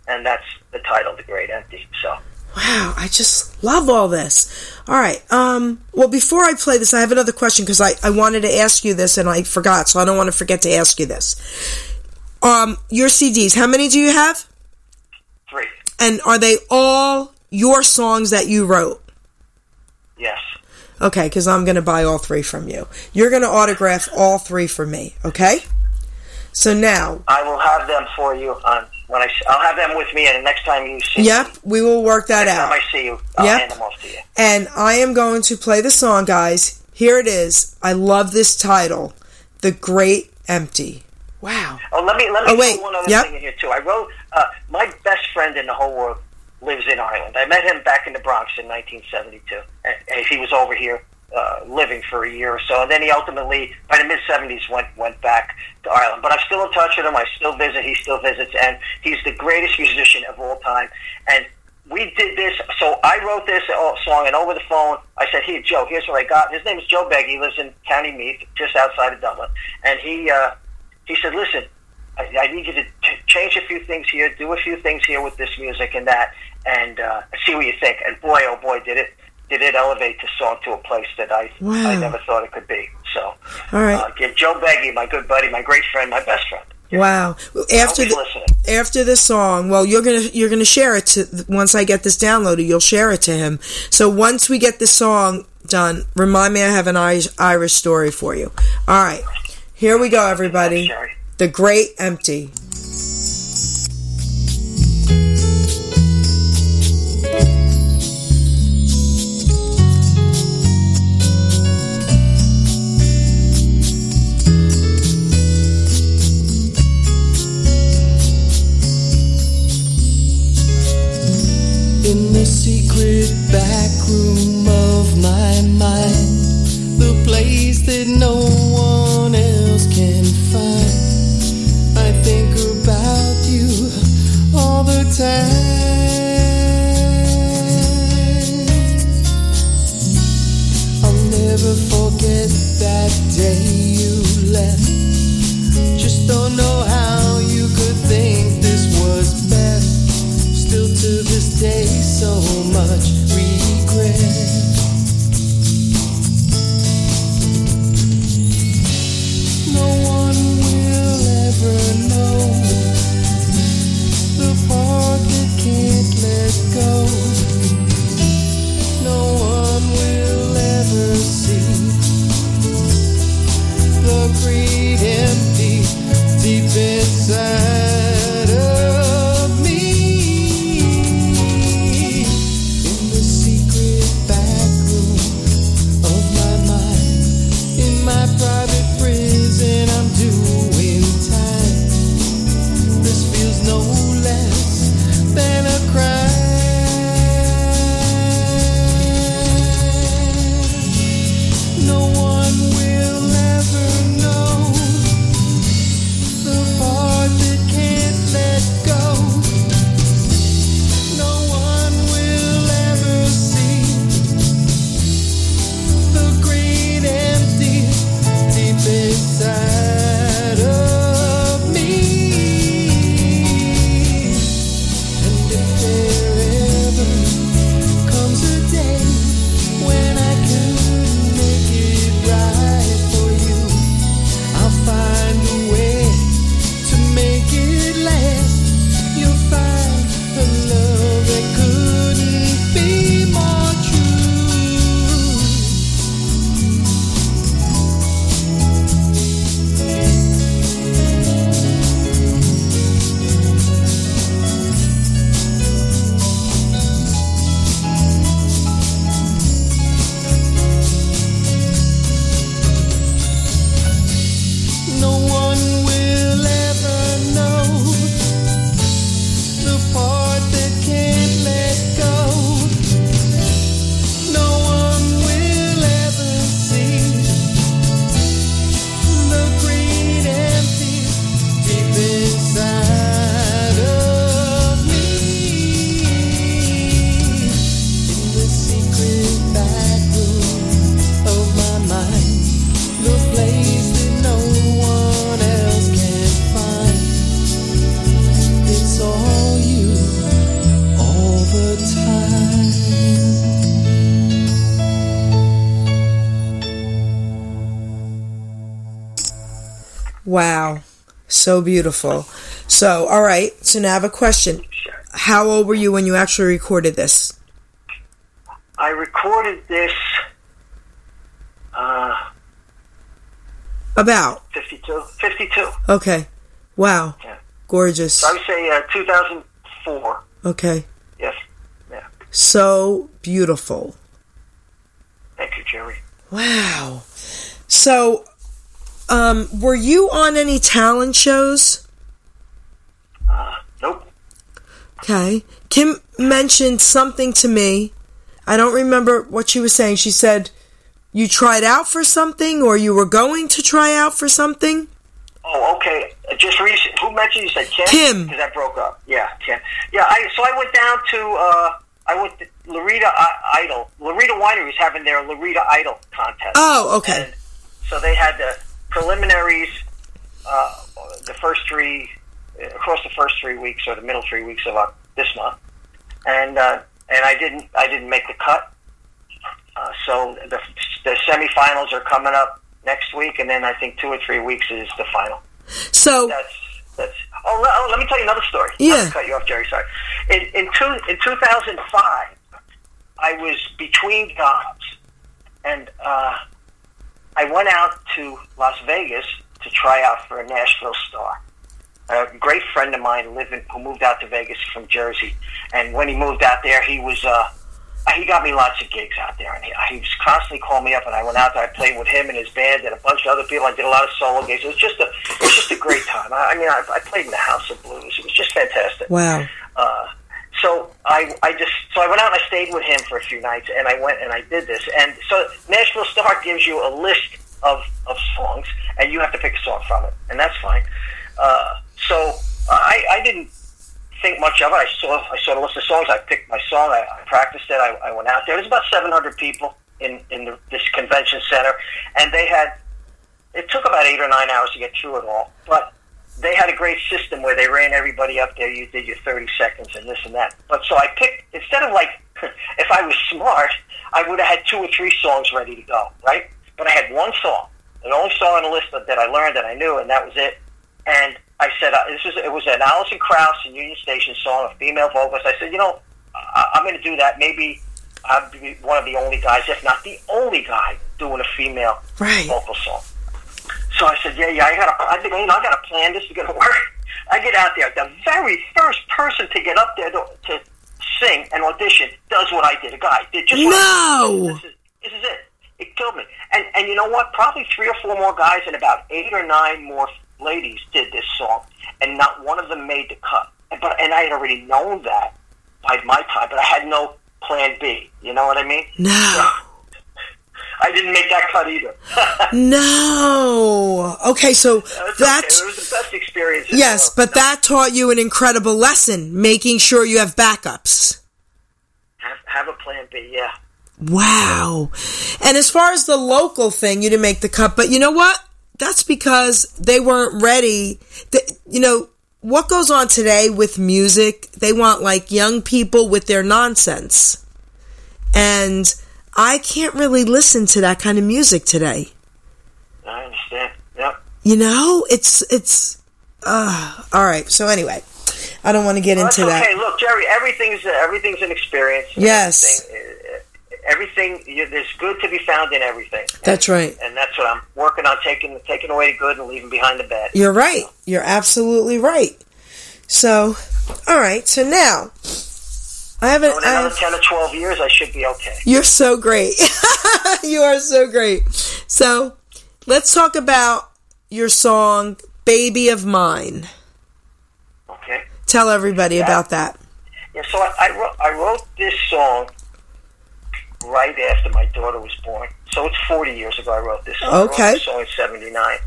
and that's the title, "The Great Empty." So. Wow, I just love all this. All right. Um, well, before I play this, I have another question because I, I wanted to ask you this and I forgot, so I don't want to forget to ask you this. Um, your CDs, how many do you have? Three. And are they all your songs that you wrote? Yes. Okay, because I'm going to buy all three from you. You're going to autograph all three for me, okay? So now, I will have them for you on when I. I'll have them with me, and the next time you see. yep, Me, we will work that next time out. I see you, I'll Yep. hand them off to you. And I am going to play the song, guys. Here it is. I love this title The Great Empty. Wow. Oh, let me let me Oh, wait. one other Yep. thing in here too. I wrote. Uh, my best friend in the whole world lives in Ireland. I met him back in the Bronx in 1972, and, and he was over here uh, living for a year or so. And then he ultimately, by the mid 70s, went went back to Ireland. But I'm still in touch with him. I still visit. He still visits, and he's the greatest musician of all time. And we did this. So I wrote this uh, song, and over the phone, I said, "Here, Joe. Here's what I got." His name is Joe Begg. He lives in County Meath, just outside of Dublin, and he. Uh, he said, "Listen, I, need you to change a few things here, do a few things here with this music and that, and uh, see what you think." And boy, oh boy, did it did it elevate the song to a place that I Wow. I never thought it could be. So, All right. uh, get Joe Beggy, my good buddy, my great friend, my best friend. Wow. After the, listening. after this song, well, you're gonna you're gonna share it to once I get this downloaded. You'll share it to him. So once we get this song done, remind me I have an Irish story for you. All right, here we go, everybody. The Great Empty. Mind, the place that no one else can find. I think about you all the time. Wow. So beautiful. So, all right. So now I have a question. Sure. How old were you when you actually recorded this? I recorded this uh, About. 52. 52. Okay. Wow. Yeah. Gorgeous. So I would say uh, 2004. Okay. Yes. Yeah. So beautiful. Thank you, Geri. Wow. So, um, were you on any talent shows? Uh, nope. Okay. Kim mentioned something to me. I don't remember what she was saying. She said you tried out for something or you were going to try out for something. Oh, okay. Uh, Just recent. Who mentioned you said Kim? Kim. Because that broke up. Yeah, Kim. Yeah. I so I went down to uh, I went to Laurita I- Idol. Laurita Winery was having their Laurita Idol contest. Oh, okay. And so they had the preliminaries, uh, the first three, uh, across the first three weeks or the middle three weeks of uh, this month, and uh, and I didn't I didn't make the cut. Uh, so the the semifinals are coming up next week, and then I think two or three weeks is the final. So, That's that's. Oh, oh let me tell you another story. Yeah. Cut you off, Geri. Sorry. In in two in two thousand five, I was between jobs, and uh, I went out to Las Vegas to try out for a Nashville Star. A great friend of mine lived in, who moved out to Vegas from Jersey, and when he moved out there, he was uh, he got me lots of gigs out there, and he, he was constantly calling me up, and I went out there. I played with him and his band and a bunch of other people. I did a lot of solo gigs. It was just a it was just a great time. I, I mean, I, I played in the House of Blues. It was just fantastic. wow. Uh, so I, I just so I went out and I stayed with him for a few nights, and I went and I did this. And so Nashville Star gives you a list of of songs, and you have to pick a song from it, and that's fine. Uh, so I, I didn't think much of it. I saw I saw the list of songs. I picked my song. I, I practiced it. I, I went out there. There's about 700 people in in the, this convention center, and they had. It took about eight or nine hours to get through it all, but they had a great system where they ran everybody up there. You did your 30 seconds and this and that. But so I picked instead of like, (laughs) if I was smart, I would have had two or three songs ready to go, right? But I had one song, the only song on the list that, that I learned that I knew, and that was it. And I said, uh, this is it was an Alison Krauss and Union Station song, a female vocalist. I said, you know, I, I'm going to do that. Maybe I'll be one of the only guys, if not the only guy, doing a female Right. vocal song. So I said, yeah, yeah, I got to, I think, you know, I got to plan. This is going to work. I get out there. The very first person to get up there to, to sing and audition does what I did. A guy did just No. this is, this is it. It killed me. And and you know what? Probably three or four more guys and about eight or nine more ladies did this song, and not one of them made the cut. And, but and I had already known that by my time, but I had no plan B. You know what I mean? No. I didn't make that cut either. (laughs) No. Okay, so That's that's okay. It was the best experience. yes, world. but that taught you an incredible lesson, making sure you have backups. have, have a plan B. Yeah. Wow. And as far as the local thing, you didn't make the cut, but you know what? That's because they weren't ready. The, you know, what goes on today with music, they want like young people with their nonsense. And I can't really listen to that kind of music today. I understand. Yep. You know, it's it's uh all right. So anyway, I don't want to get Well, into that's okay. that. Look, Geri, everything's everything's an experience. Yes. Everything, uh, everything you, there's good to be found in everything. That's right. and that's what I'm working on taking taking away the good and leaving behind the bad. You're right. You're absolutely right. So, all right. So now, I haven't. So in another have, ten or twelve years, I should be okay. you're so great. (laughs) you are so great. So, let's talk about your song "Baby of Mine." Okay. Tell everybody about that. Yeah. So I, I wrote I wrote this song right after my daughter was born. So it's 40 years ago I wrote this song. Okay. this song in 79.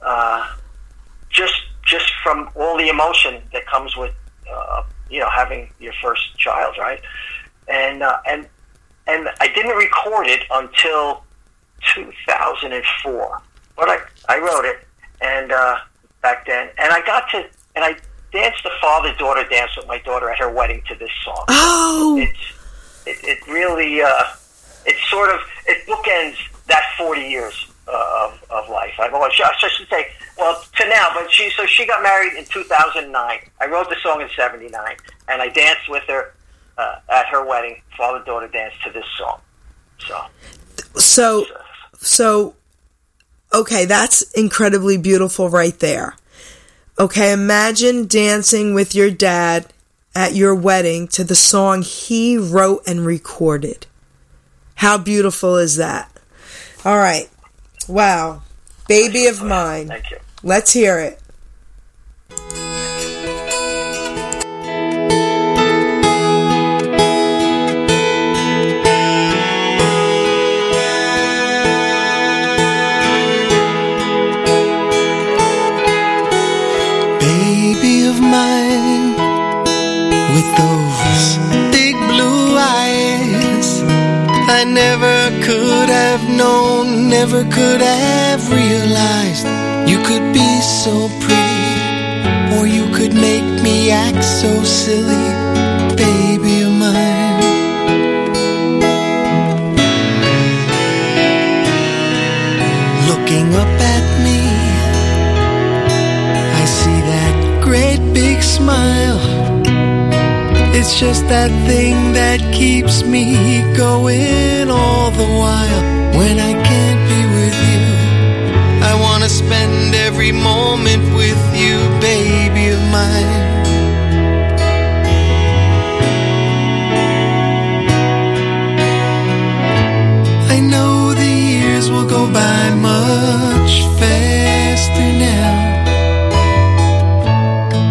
Uh, just just from all the emotion that comes with uh, you know having your first child, right? And uh, and and I didn't record it until 2004. But I I wrote it and uh, back then, and I got to and I danced the father daughter dance with my daughter at her wedding to this song Oh, it's it, it really uh, it sort of it bookends that 40 years uh, of, of life. I, I should, say, well, to now, but she so she got married in 2009. I wrote the song in '79, and I danced with her uh, at her wedding. Father daughter danced to this song. So, So, so, okay, that's incredibly beautiful right there. Okay, imagine dancing with your dad at your wedding to the song he wrote and recorded. How beautiful is that? All right. Wow. Baby of mine. thank you. Let's hear it. Known, never could have realized you could be so pretty, or you could make me act so silly, baby of mine. Looking up at me. I see that great big smile. It's just that thing that keeps me going all the while. When I can't be with you, I wanna spend every moment with you, baby of mine. I know the years will go by much faster now.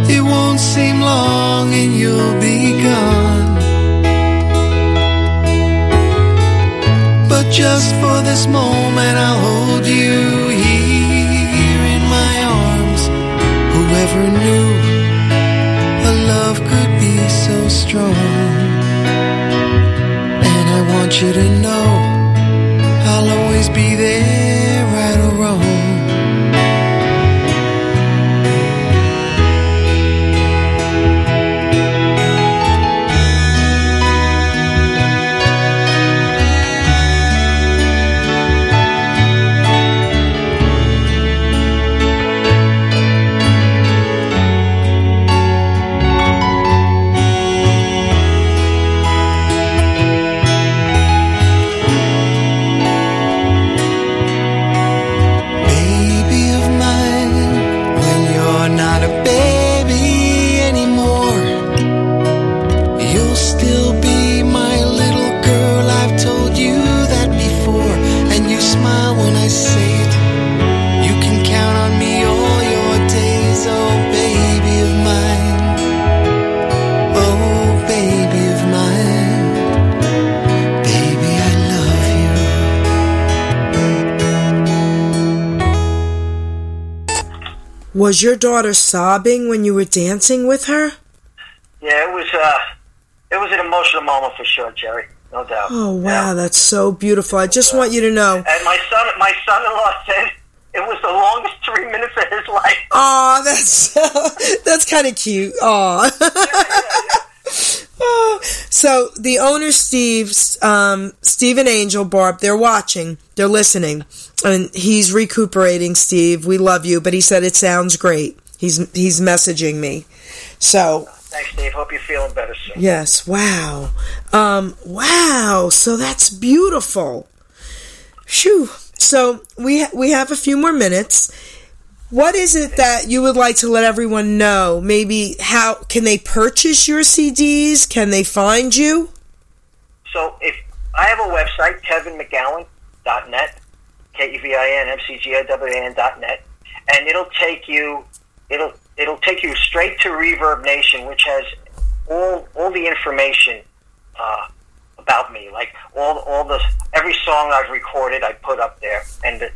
It won't seem long and you'll be gone. Just for this moment, I'll hold you here in my arms. Whoever knew a love could be so strong? And I want you to know I'll always be there, Was your daughter sobbing when you were dancing with her? Yeah, it was uh, it was an emotional moment for sure, Geri. No doubt. Oh, wow, Yeah. that's so beautiful. I just want you to know. And my son, my son-in-law said it was the longest three minutes of his life. Aw, that's (laughs) that's kind of cute. Aw. Oh, (laughs) so the owner, Steve, um, Steve and Angel Barb, they're watching, they're listening, and he's recuperating. Steve, we love you, but he said it sounds great. He's he's messaging me. So Thanks, Dave. Hope you're feeling better soon. yes, wow, um, wow. So that's beautiful. Shoo. So we ha- we have a few more minutes. What is it that you would like to let everyone know? Maybe how can they purchase your CDs? Can they find you? So if I have a website, kevinmcgowan.net, K-E-V-I-N-M-C-G-I-W-A-N dot net, and it'll take you, it'll, it'll take you straight to ReverbNation, which has all, all the information, uh, about me, like all, all the, every song I've recorded, I put up there, and the,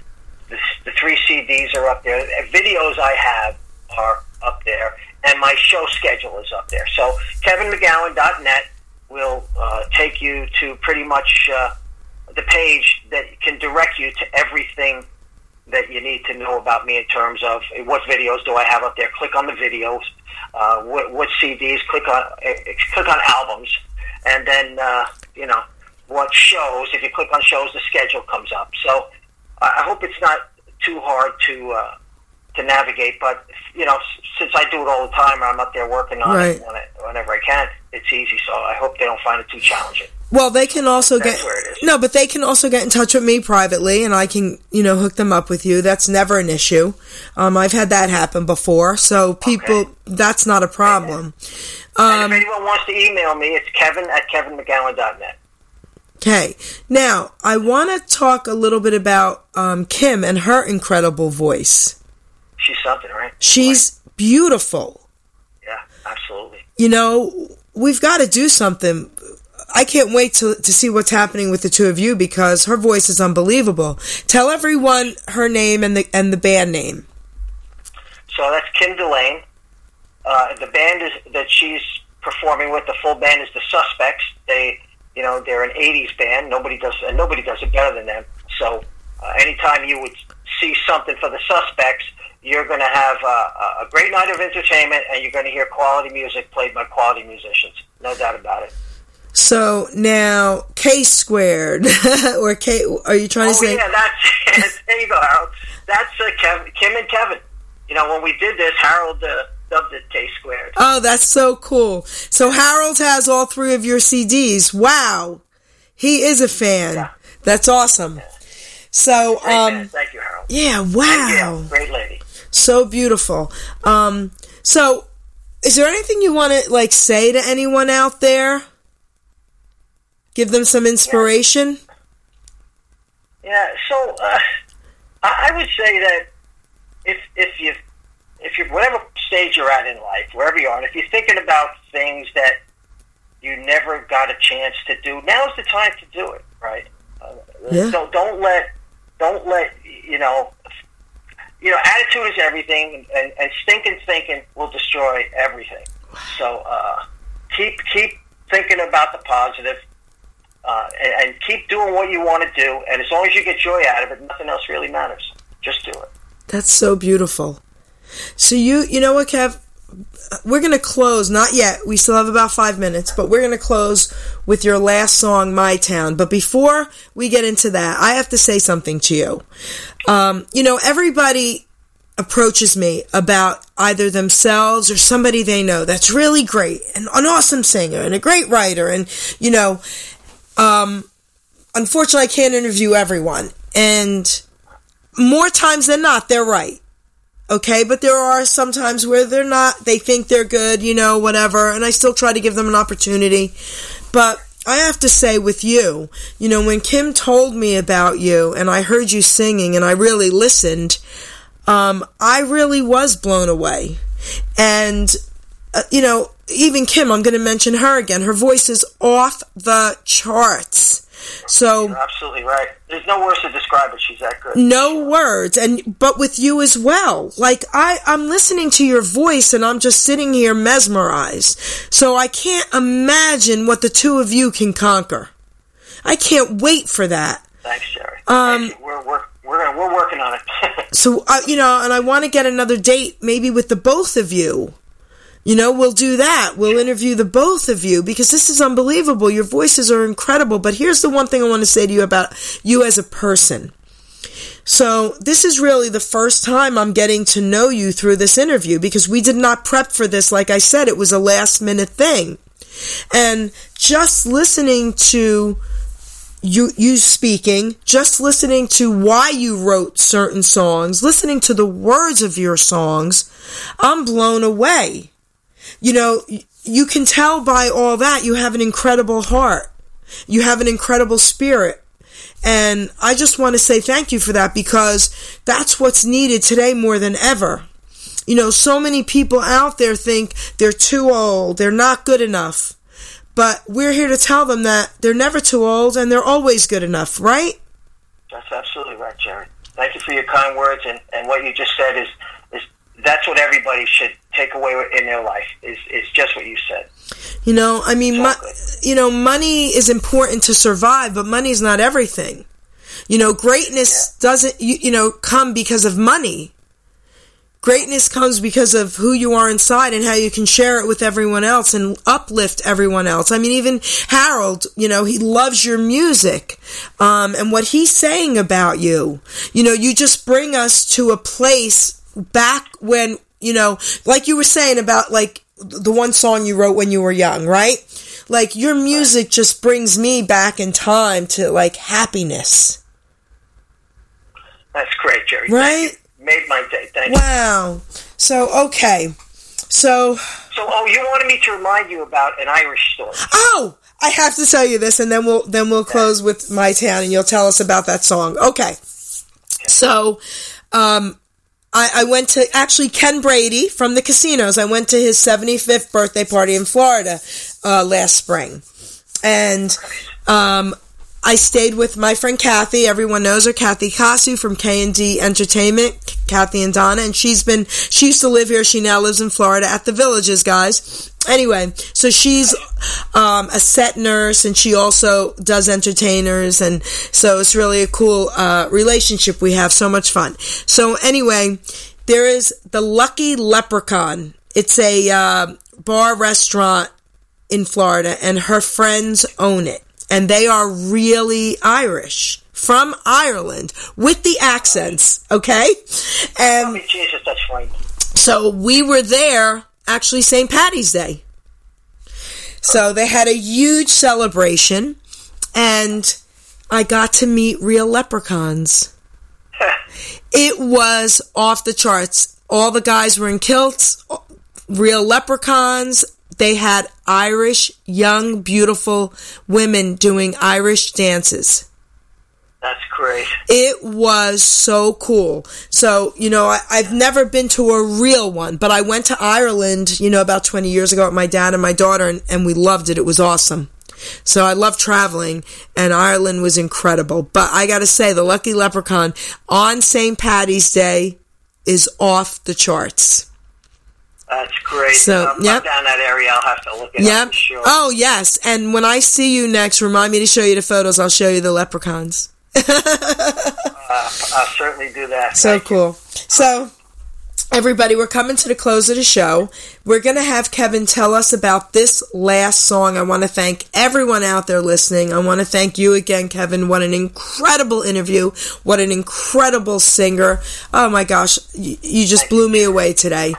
the, the three CDs are up there. The videos I have are up there, and my show schedule is up there. So kevinmcgowan.net will uh, take you to pretty much uh, the page that can direct you to everything that you need to know about me in terms of what videos do I have up there. Click on the videos, uh, what, what CDs. Click on uh, click on albums, and then uh, you know what shows. If you click on shows, the schedule comes up. So I I hope it's not too hard to uh, to navigate. But you know, since I do it all the time, I'm up there working on Right. it whenever I can. It's easy, so I hope they don't find it too challenging. Well, they can also That's get where it is. no, but they can also get in touch with me privately, and I can you know hook them up with you. That's never an issue. Um, I've had that happen before, so people Okay. that's not a problem. and Um, if anyone wants to email me, it's Kevin at kevinmcgowan.net. okay, now I want to talk a little bit about um, Kim and her incredible voice. She's something, right? She's beautiful. Yeah, absolutely. you know, we've got to do something. I can't wait to to see what's happening with the two of you because her voice is unbelievable. Tell everyone her name and the and the band name. So that's Kim Delane. Uh, the band is that she's performing with. The full band is the Suspects. They, you know, they're an '80s band. Nobody does, and nobody does it better than them. So, uh, anytime you would see something for the Suspects, you're going to have uh, a great night of entertainment, and you're going to hear quality music played by quality musicians. No doubt about it. So now K squared (laughs) or K? Are you trying Oh to say? yeah, that's (laughs) there you go, Harold. That's uh, Kev, Kim and Kevin. You know, when we did this, Harold uh, dubbed it K squared. Oh, that's so cool. So Harold has all three of your CDs. Wow, he is a fan. Yeah. That's awesome. So Great um. Thank you, Harold. yeah, wow. Great lady. so beautiful. Um, so, is there anything you want to like say to anyone out there? Give them some inspiration. Yeah. So uh, I, would say that if if you if you whatever stage you're at in life, wherever you are, and if you're thinking about things that you never got a chance to do, now's the time to do it. Right. Uh, Yeah. Don't don't let don't let you know. You know, attitude is everything, and, and stinking thinking will destroy everything. So uh, keep keep thinking about the positive, uh, and, and keep doing what you want to do. And as long as you get joy out of it, nothing else really matters. Just do it. That's so beautiful. So you, you know what, Kev? We're gonna close. Not yet. We still have about five minutes, but we're gonna close with your last song, "My Town." But before we get into that, I have to say something to you. Um, you know, everybody approaches me about either themselves or somebody they know that's really great and an awesome singer and a great writer, and you know, um, unfortunately, I can't interview everyone, and more times than not, they're right. Okay, but there are some times where they're not, they think they're good, you know, whatever, and I still try to give them an opportunity. But I have to say, with you, you know, when Kim told me about you and I heard you singing and I really listened, um, I really was blown away. And, uh, you know, even Kim, I'm going to mention her again. Her voice is off the charts. So, You're absolutely right. There's no words to describe it. She's that good. no words and but with you as well like i i'm listening to your voice and i'm just sitting here mesmerized so i can't imagine what the two of you can conquer i can't wait for that Thanks, Geri. Um, Thank we're we're we're, we're working on it. (laughs) so uh, you know and i want to get another date maybe with the both of you you know we'll do that we'll interview the both of you because this is unbelievable your voices are incredible but here's the one thing i want to say to you about you as a person So, this is really the first time I'm getting to know you through this interview because we did not prep for this. Like I said, it was a last minute thing. And just listening to you, you speaking, just listening to why you wrote certain songs, listening to the words of your songs, I'm blown away. You know, you can tell by all that you have an incredible heart. You have an incredible spirit. And I just want to say thank you for that because that's what's needed today more than ever. You know, so many people out there think they're too old, they're not good enough. But we're here to tell them that they're never too old and they're always good enough, right? That's absolutely right, Geri. Thank you for your kind words, and, and what you just said is is that's what everybody should take away in their life. Is is just what you said. You know, I mean, mo- you know, money is important to survive, but money is not everything. You know, greatness doesn't, you, you know, come because of money. greatness comes because of who you are inside and how you can share it with everyone else and uplift everyone else. I mean, even Harold, you know, he loves your music um, and what he's saying about you. You know, you just bring us to a place back when, you know, like you were saying about like the one song you wrote when you were young, right? Like your music just brings me back in time to like happiness. That's great, Geri. Right? Made my day. Thank you. Wow. So, okay. So, So, oh, you wanted me to remind you about an Irish story. oh, I have to tell you this and then we'll then we'll close with my town and you'll tell us about that song. Okay. So, um I, I went to actually Ken Brady from the casinos. I went to his 75th birthday party in Florida uh, last spring. And um, I stayed with my friend Kathy. Everyone knows her, Kathy Kasu from K and D Entertainment. Kathy and Donna, and she's been she used to live here. She now lives in Florida at the Villages, guys. Anyway, so she's um, a set nurse, and she also does entertainers, and so it's really a cool uh, relationship we have. So much fun. So anyway, there is the Lucky Leprechaun. It's a uh, bar restaurant in Florida, and her friends own it. And they are really Irish from Ireland with the accents, okay? And Jesus, that's right. so we were there actually St. Patty's Day. So they had a huge celebration, and I got to meet real leprechauns. (laughs) It was off the charts. All the guys were in kilts, real leprechauns. They had Irish, young, beautiful women doing Irish dances. That's great. It was so cool. So, you know, I, I've never been to a real one, but I went to Ireland, you know, about 20 years ago with my dad and my daughter, and, and we loved it. It was awesome. So I love traveling, and Ireland was incredible. But I gotta say, the Lucky Leprechaun on St. Patty's Day is off the charts. That's great. So, um, yep. Down that area. I'll have to look it Yep. up for sure. Oh, yes. And when I see you next, remind me to show you the photos. I'll show you the leprechauns. (laughs) Uh, I'll certainly do that. So Thank you. cool. So, everybody, we're coming to the close of the show. We're going to have Kevin tell us about this last song. I want to thank everyone out there listening. I want to thank you again, Kevin. What an incredible interview. What an incredible singer. Oh my gosh, you, you just blew me away today.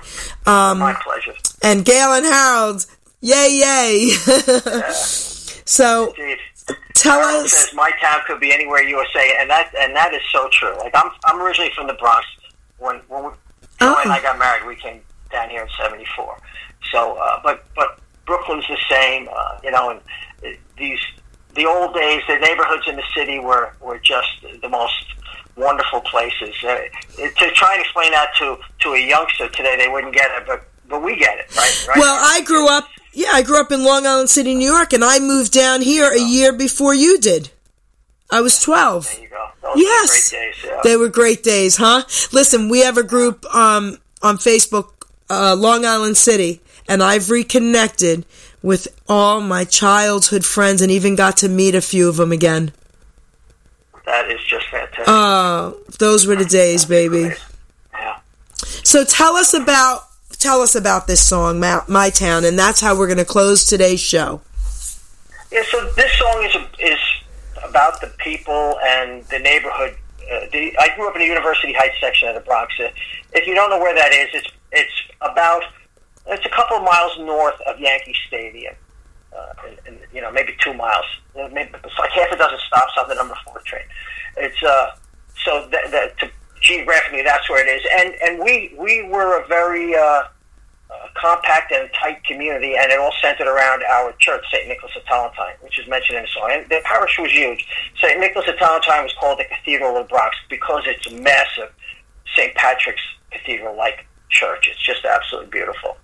Um, My pleasure. and Gail and Harold, yay, yay. (laughs) so, Indeed. tell Harold us. says my town could be anywhere USA, and that and that is so true. Like I'm I'm originally from the Bronx. When when we, And Oh. I got married, we came down here in '74. So, uh, but but Brooklyn's the same. Uh, you know, and uh, these the old days, the neighborhoods in the city were were just the most wonderful places. Uh, to try and explain that to to a youngster today, they wouldn't get it, but but we get it, right? right? Well, I grew up, yeah, I grew up in Long Island City, New York, and I moved down here a year before you did. I was 12. There you go. Those Yes. days. Yeah. They were great days, huh? Listen, we have a group um, on Facebook, uh, Long Island City, and I've reconnected with all my childhood friends and even got to meet a few of them again. that is just fantastic. Oh, those were the days, baby. yeah. So tell us about tell us about this song, Ma- My Town, and that's how we're going to close today's show. Yeah, so this song is is about the people and the neighborhood. Uh, the, I grew up in the University Heights section of the Bronx. Uh, if you don't know where that is, it's it's about it's a couple of miles north of Yankee Stadium, uh, and, and, you know maybe two miles. Uh, Maybe it's like half a dozen stops on the number four train. It's uh so that, that to, geographically that's where it is, and and we we were a very uh, uh, compact and tight community, and it all centered around our church, St. Nicholas of Tolentine, which is mentioned in the song. And the parish was huge. St. Nicholas of Tolentine was called the Cathedral of the Bronx because it's a massive St. Patrick's Cathedral-like church. It's just absolutely beautiful.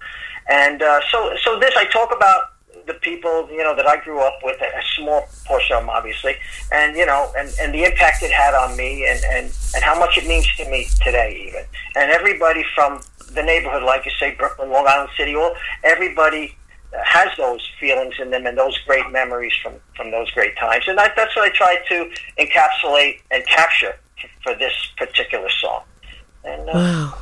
And uh, so, so this I talk about the people you know that I grew up with, a small portion of them, obviously, and you know, and, and the impact it had on me, and, and and how much it means to me today, even. And everybody from the neighborhood, like you say, Brooklyn, Long Island City, all everybody has those feelings in them and those great memories from from those great times, and that, that's what I try to encapsulate and capture for this particular song. And uh, Wow.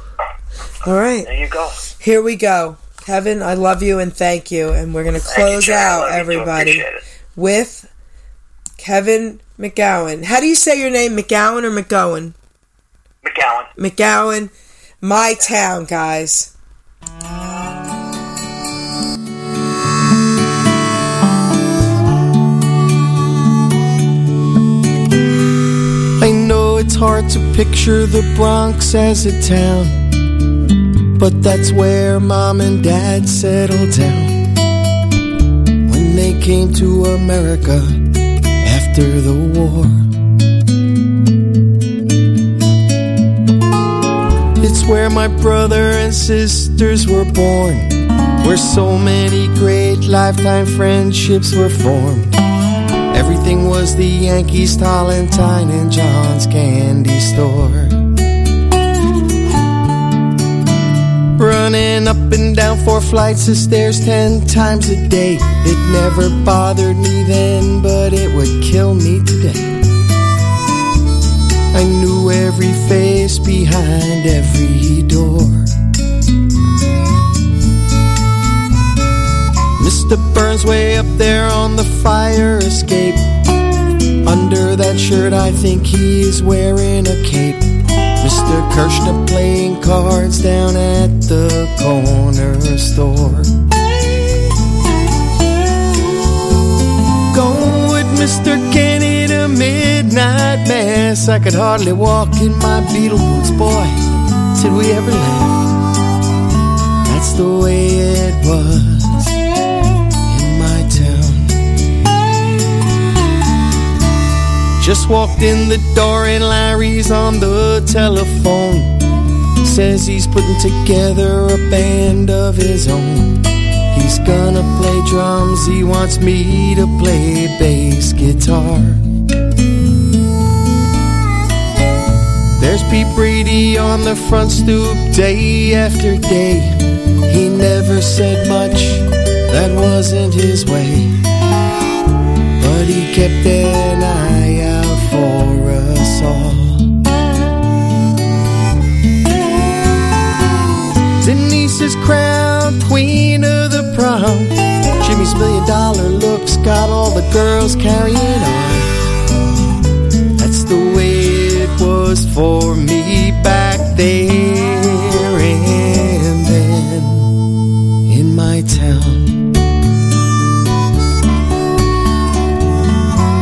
All right. There you go. Here we go. Kevin, I love you and thank you. And we're going to you, close out, you too. everybody, with Kevin McGowan. How do you say your name? McGowan or McGowan? McGowan. McGowan, my town, guys. I know it's hard to picture the Bronx as a town, but that's where mom and dad settled down when they came to America after the war. It's where my brother and sisters were born, where so many great lifetime friendships were formed. Everything was the Yankees, Tolentine, and John's candy store. Running up and down four flights of stairs ten times a day. It never bothered me then, but it would kill me today. I knew every face behind every door. Mr. Burns way up there on the fire escape. Under that shirt, I think he's wearing a cape. Mr. Kirshner playing cards down at the corner store. Going with Mr. Kenny to midnight mass. I could hardly walk in my Beatle boots, boy. Did we ever laugh? That's the way it was in my town. Just walked in the door and Larry's on the telephone. Says he's putting together a band of his own. He's gonna play drums, he wants me to play bass guitar. There's Pete Brady on the front stoop day after day. He never said much, that wasn't his way. But he kept an eye out for us all. Denise is crowned queen of the prom. Jimmy's million dollar looks got all the girls carrying on. Was for me back there and then in my town.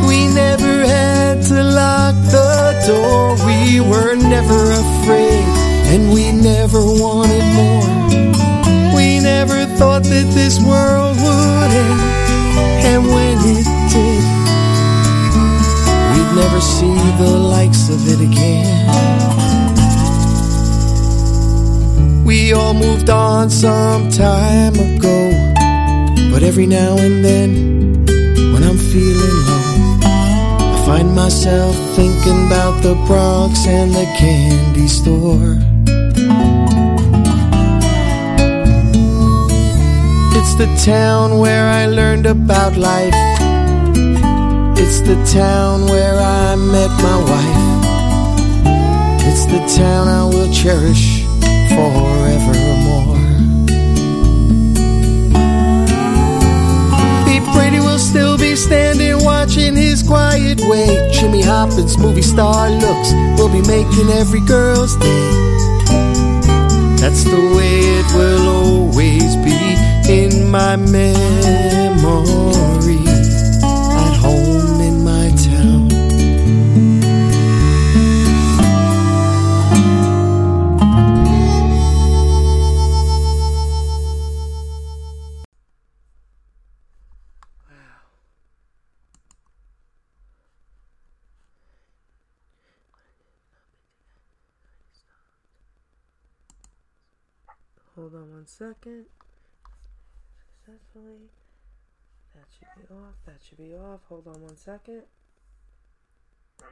We never had to lock the door. We were never afraid, and we never wanted more. We never thought that this world would end, and when it never see the likes of it again. We all moved on some time ago, but every now and then, when I'm feeling low, I find myself thinking about the Bronx and the candy store. It's the town where I learned about life. It's the town where I met my wife. It's the town I will cherish forevermore. Pete Brady will still be standing watching his quiet way. Jimmy Hopkins' movie star looks will be making every girl's day. That's the way it will always be in my memory. Second. Successfully. That should be off. That should be off. Hold on one second.